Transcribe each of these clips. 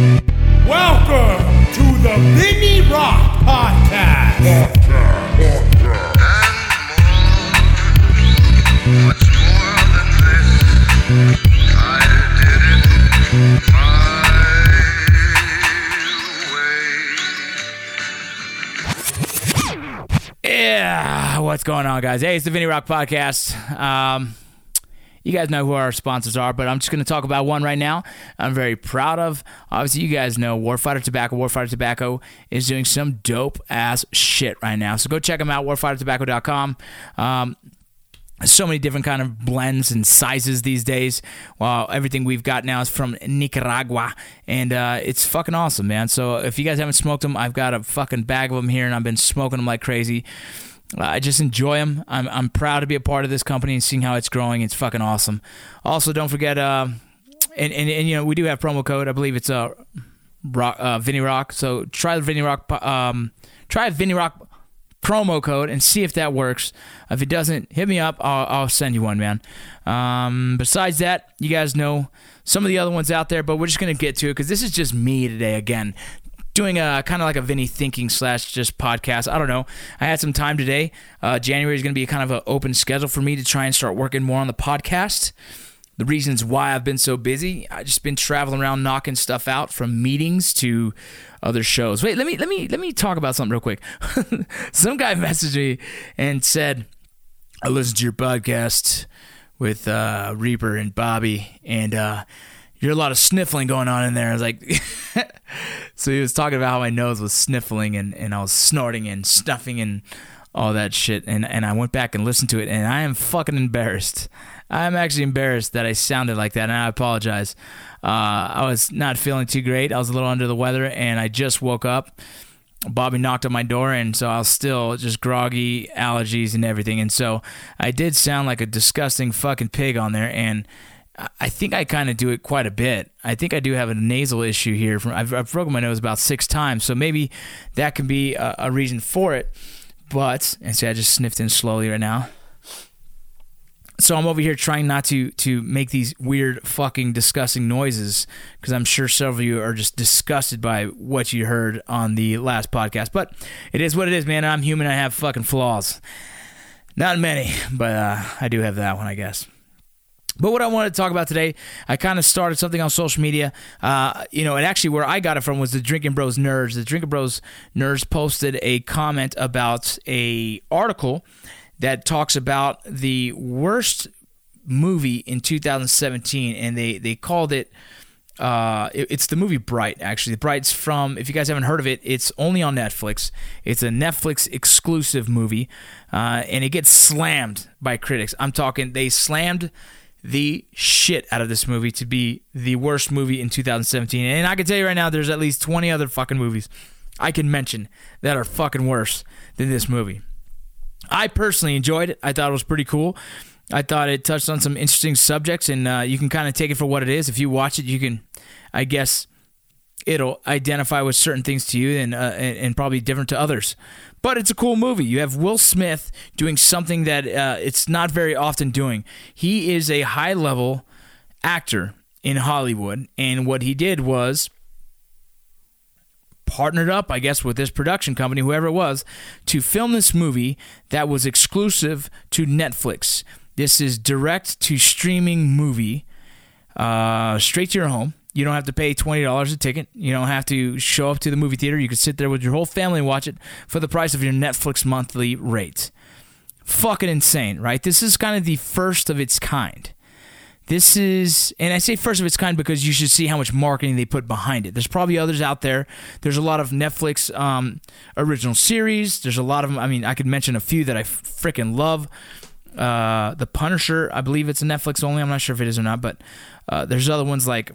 Welcome to the Vinny Rock Podcast. Yeah, what's going on, guys? Hey, it's the Vinny Rock Podcast. Um, you guys know who our sponsors are, but I'm just going to talk about one right now. I'm very proud of. Obviously, you guys know Warfighter Tobacco. Warfighter Tobacco is doing some dope ass shit right now. So go check them out. WarfighterTobacco.com. Um, so many different kind of blends and sizes these days. Well, everything we've got now is from Nicaragua, and uh, it's fucking awesome, man. So if you guys haven't smoked them, I've got a fucking bag of them here, and I've been smoking them like crazy. I just enjoy them. I'm, I'm proud to be a part of this company and seeing how it's growing. It's fucking awesome. Also, don't forget, uh, and, and, and you know we do have promo code. I believe it's uh, rock, uh Vinny Rock. So try the Vinny Rock, um, try Vinny Rock promo code and see if that works. If it doesn't, hit me up. I'll, I'll send you one, man. Um, besides that, you guys know some of the other ones out there, but we're just gonna get to it because this is just me today again. Doing a kind of like a Vinny thinking slash just podcast. I don't know. I had some time today. Uh, January is going to be kind of an open schedule for me to try and start working more on the podcast the reasons why I've been so busy. I just been traveling around knocking stuff out from meetings to other shows. Wait, let me let me let me talk about something real quick. Some guy messaged me and said, "I listened to your podcast with uh, Reaper and Bobby, and uh, you're a lot of sniffling going on in there." I was like, so he was talking about how my nose was sniffling and, and I was snorting and snuffing and all that shit. And, and I went back and listened to it, and I am fucking embarrassed. I'm actually embarrassed that I sounded like that, and I apologize. Uh, I was not feeling too great. I was a little under the weather, and I just woke up. Bobby knocked on my door, and so I was still just groggy, allergies, and everything. And so I did sound like a disgusting fucking pig on there, and I think I kind of do it quite a bit. I think I do have a nasal issue here. From I've, I've broken my nose about six times, so maybe that can be a, a reason for it. But and see, I just sniffed in slowly right now. So I'm over here trying not to to make these weird fucking disgusting noises because I'm sure several of you are just disgusted by what you heard on the last podcast. But it is what it is, man. I'm human. I have fucking flaws. Not many, but uh, I do have that one, I guess. But what I wanted to talk about today, I kind of started something on social media. Uh, you know, and actually where I got it from was the Drinking Bros Nerds. The Drinking Bros Nerds posted a comment about a article that talks about the worst movie in 2017, and they they called it. Uh, it- it's the movie Bright. Actually, Bright's from. If you guys haven't heard of it, it's only on Netflix. It's a Netflix exclusive movie, uh, and it gets slammed by critics. I'm talking. They slammed the shit out of this movie to be the worst movie in 2017. And I can tell you right now, there's at least 20 other fucking movies I can mention that are fucking worse than this movie. I personally enjoyed it. I thought it was pretty cool. I thought it touched on some interesting subjects, and uh, you can kind of take it for what it is. If you watch it, you can, I guess, it'll identify with certain things to you and, uh, and and probably different to others. But it's a cool movie. You have Will Smith doing something that uh, it's not very often doing. He is a high level actor in Hollywood, and what he did was partnered up, I guess, with this production company, whoever it was, to film this movie that was exclusive to Netflix. This is direct to streaming movie, uh, straight to your home. You don't have to pay twenty dollars a ticket. You don't have to show up to the movie theater. You can sit there with your whole family and watch it for the price of your Netflix monthly rate. Fucking insane, right? This is kind of the first of its kind. This is, and I say first of its kind because you should see how much marketing they put behind it. There's probably others out there. There's a lot of Netflix um, original series. There's a lot of them. I mean, I could mention a few that I freaking love. Uh, the Punisher, I believe it's a Netflix only. I'm not sure if it is or not, but uh, there's other ones like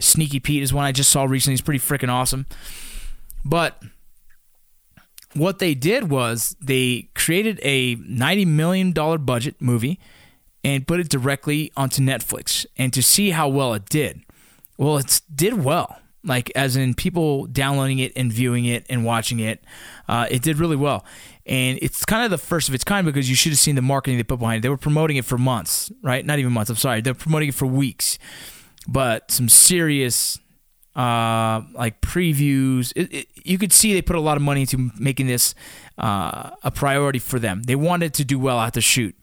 Sneaky Pete is one I just saw recently. It's pretty freaking awesome. But what they did was they created a $90 million budget movie and put it directly onto Netflix and to see how well it did. Well, it did well. Like, as in people downloading it and viewing it and watching it, uh, it did really well. And it's kind of the first of its kind because you should have seen the marketing they put behind it. They were promoting it for months, right? Not even months, I'm sorry. They're promoting it for weeks. But some serious uh, like previews. It, it, you could see they put a lot of money into making this uh, a priority for them. They wanted to do well at the shoot.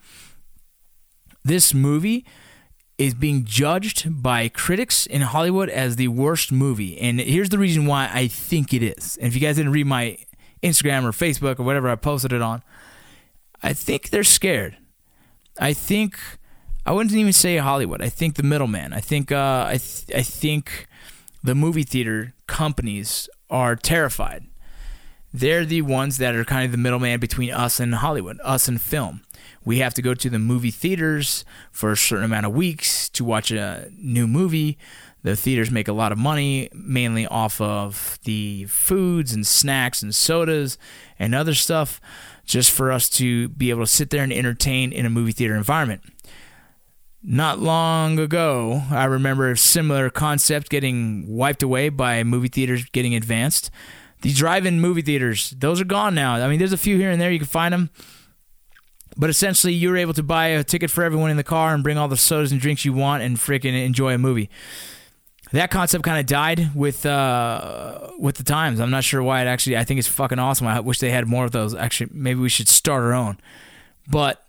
This movie is being judged by critics in Hollywood as the worst movie. And here's the reason why I think it is. And if you guys didn't read my Instagram or Facebook or whatever I posted it on, I think they're scared. I think I wouldn't even say Hollywood. I think the middleman. I think uh, I th- I think the movie theater companies are terrified. They're the ones that are kind of the middleman between us and Hollywood, us and film. We have to go to the movie theaters for a certain amount of weeks to watch a new movie. The theaters make a lot of money, mainly off of the foods and snacks and sodas and other stuff, just for us to be able to sit there and entertain in a movie theater environment. Not long ago, I remember a similar concept getting wiped away by movie theaters getting advanced. The drive-in movie theaters, those are gone now. I mean, there's a few here and there you can find them. But essentially, you were able to buy a ticket for everyone in the car and bring all the sodas and drinks you want and freaking enjoy a movie. That concept kind of died with uh, with the times. I'm not sure why it actually. I think it's fucking awesome. I wish they had more of those. Actually, maybe we should start our own. But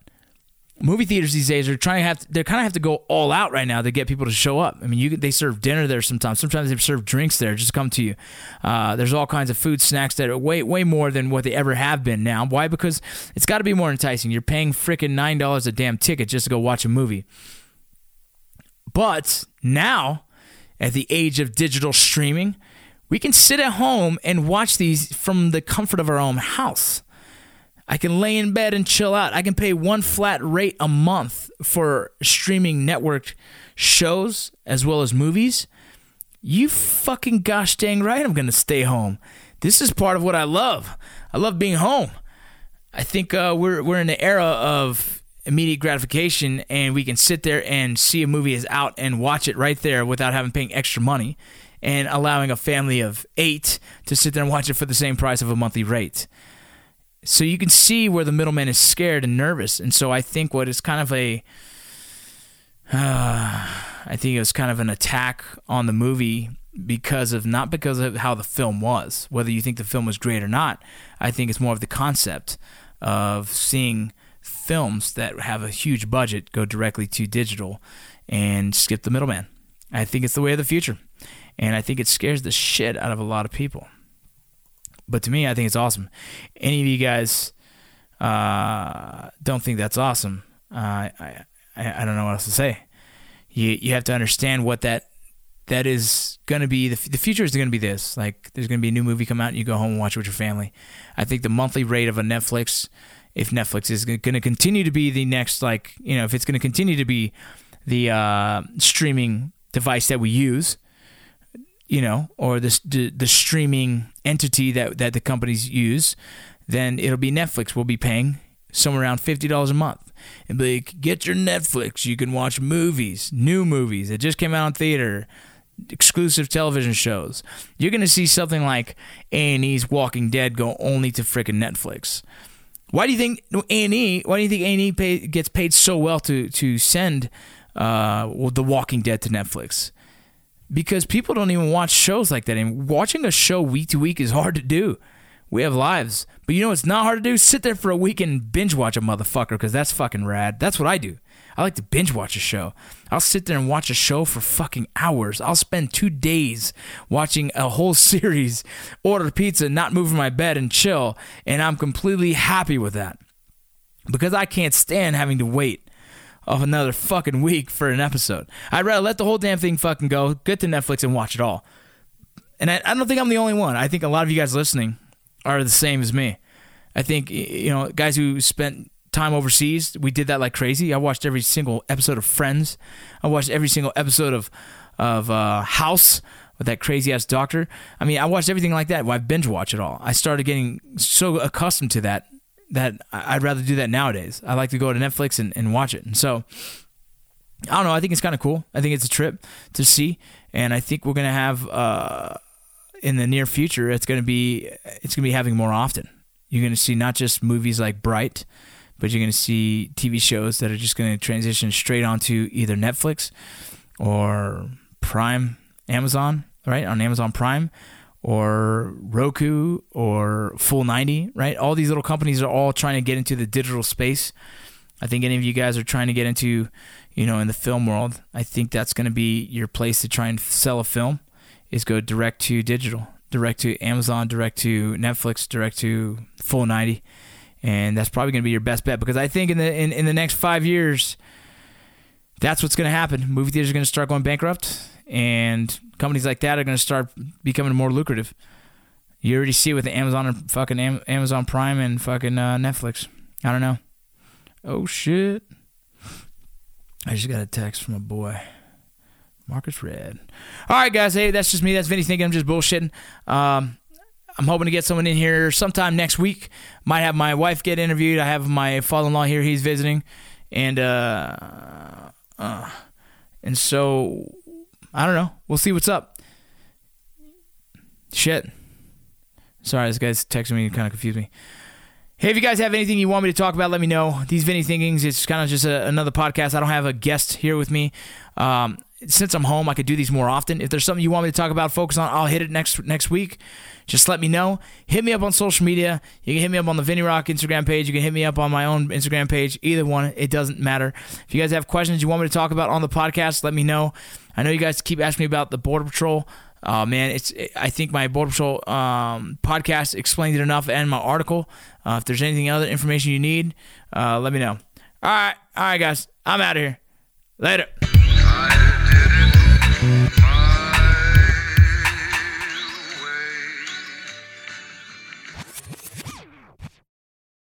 movie theaters these days are trying to have they kind of have to go all out right now to get people to show up. I mean, you they serve dinner there sometimes. Sometimes they serve drinks there just come to you. Uh, there's all kinds of food snacks that are way way more than what they ever have been now. Why? Because it's got to be more enticing. You're paying freaking nine dollars a damn ticket just to go watch a movie. But now, at the age of digital streaming, we can sit at home and watch these from the comfort of our own house. I can lay in bed and chill out. I can pay one flat rate a month for streaming network shows as well as movies. You fucking gosh dang right, I'm going to stay home. This is part of what I love. I love being home. I think uh, we're, we're in the era of immediate gratification and we can sit there and see a movie is out and watch it right there without having paying extra money and allowing a family of eight to sit there and watch it for the same price of a monthly rate. So you can see where the middleman is scared and nervous. And so I think what is kind of a, uh, I think it was kind of an attack on the movie because of not because of how the film was, whether you think the film was great or not. I think it's more of the concept of seeing films that have a huge budget go directly to digital and skip the middleman. I think it's the way of the future. And I think it scares the shit out of a lot of people. But to me, I think it's awesome. Any of you guys uh, don't think that's awesome? Uh, I, I I don't know what else to say. You you have to understand what that that is going to be. The, the future is going to be this. Like there's going to be a new movie come out, and you go home and watch it with your family. I think the monthly rate of a Netflix, if Netflix is going to continue to be the next, like you know, if it's going to continue to be the uh, streaming device that we use you know, or the, the, streaming entity that that the companies use, then it'll be Netflix. We'll be paying somewhere around fifty dollars a month, and be like, get your Netflix. You can watch movies, new movies that just came out in theater, exclusive television shows. You're gonna see something like A and E's Walking Dead go only to frickin' Netflix. Why do you think A and E? Why do you think A and E gets paid so well to to send uh, The Walking Dead to Netflix? Because people don't even watch shows like that. And watching a show week to week is hard to do. We have lives. But you know what's not hard to do? Sit there for a week and binge watch a motherfucker because that's fucking rad. That's what I do. I like to binge watch a show. I'll sit there and watch a show for fucking hours. I'll spend two days watching a whole series, order pizza, not move from my bed and chill, and I'm completely happy with that. Because I can't stand having to wait of another fucking week for an episode. I'd rather let the whole damn thing fucking go, get to Netflix and watch it all. And I, I don't think I'm the only one. I think a lot of you guys listening are the same as me. I think, you know, guys who spent time overseas, we did that like crazy. I watched every single episode of Friends. I watched every single episode of, of uh, House with that crazy ass doctor. I mean, I watched everything like that. I binge watch it all. I started getting so accustomed to that that I'd rather do that nowadays. I like to go to Netflix and, and watch it. And so I don't know. I think it's kind of cool. I think it's a trip to see, and I think we're gonna have uh, in the near future. It's gonna be it's gonna be having more often. You're gonna see not just movies like Bright, but you're gonna see TV shows that are just gonna transition straight onto either Netflix or Prime, Amazon, right, on Amazon Prime or Roku or Full 90, right? All these little companies are all trying to get into the digital space. I think any of you guys are trying to get into, you know, in the film world. I think that's going to be your place to try and sell a film is go direct to digital, direct to Amazon, direct to Netflix, direct to Full 90. And that's probably going to be your best bet because I think in the in, in the next 5 years that's what's going to happen. Movie theaters are going to start going bankrupt and companies like that are going to start becoming more lucrative. You already see it with Amazon and fucking Amazon Prime and fucking uh, Netflix. I don't know. Oh shit! I just got a text from a boy. Marcus Red. All right, guys. Hey, that's just me. That's Vinny thinking I'm just bullshitting. Um, I'm hoping to get someone in here sometime next week. Might have my wife get interviewed. I have my father-in-law here. He's visiting, and uh, uh, and so I don't know. We'll see what's up. Shit. Sorry, this guy's texting me. Kind of confused me. Hey, if you guys have anything you want me to talk about, let me know. These Vinny Thinkings, it's kind of just a, another podcast. I don't have a guest here with me. Um, since I'm home, I could do these more often. If there's something you want me to talk about, focus on, I'll hit it next next week. Just let me know. Hit me up on social media. You can hit me up on the Vinny Rock Instagram page. You can hit me up on my own Instagram page. Either one, it doesn't matter. If you guys have questions you want me to talk about on the podcast, let me know. I know you guys keep asking me about the Border Patrol. Uh, man, it's. I think my Border Patrol um, podcast explained it enough, and my article. Uh, if there's anything other information you need, uh, let me know. All right, all right, guys. I'm out of here. Later.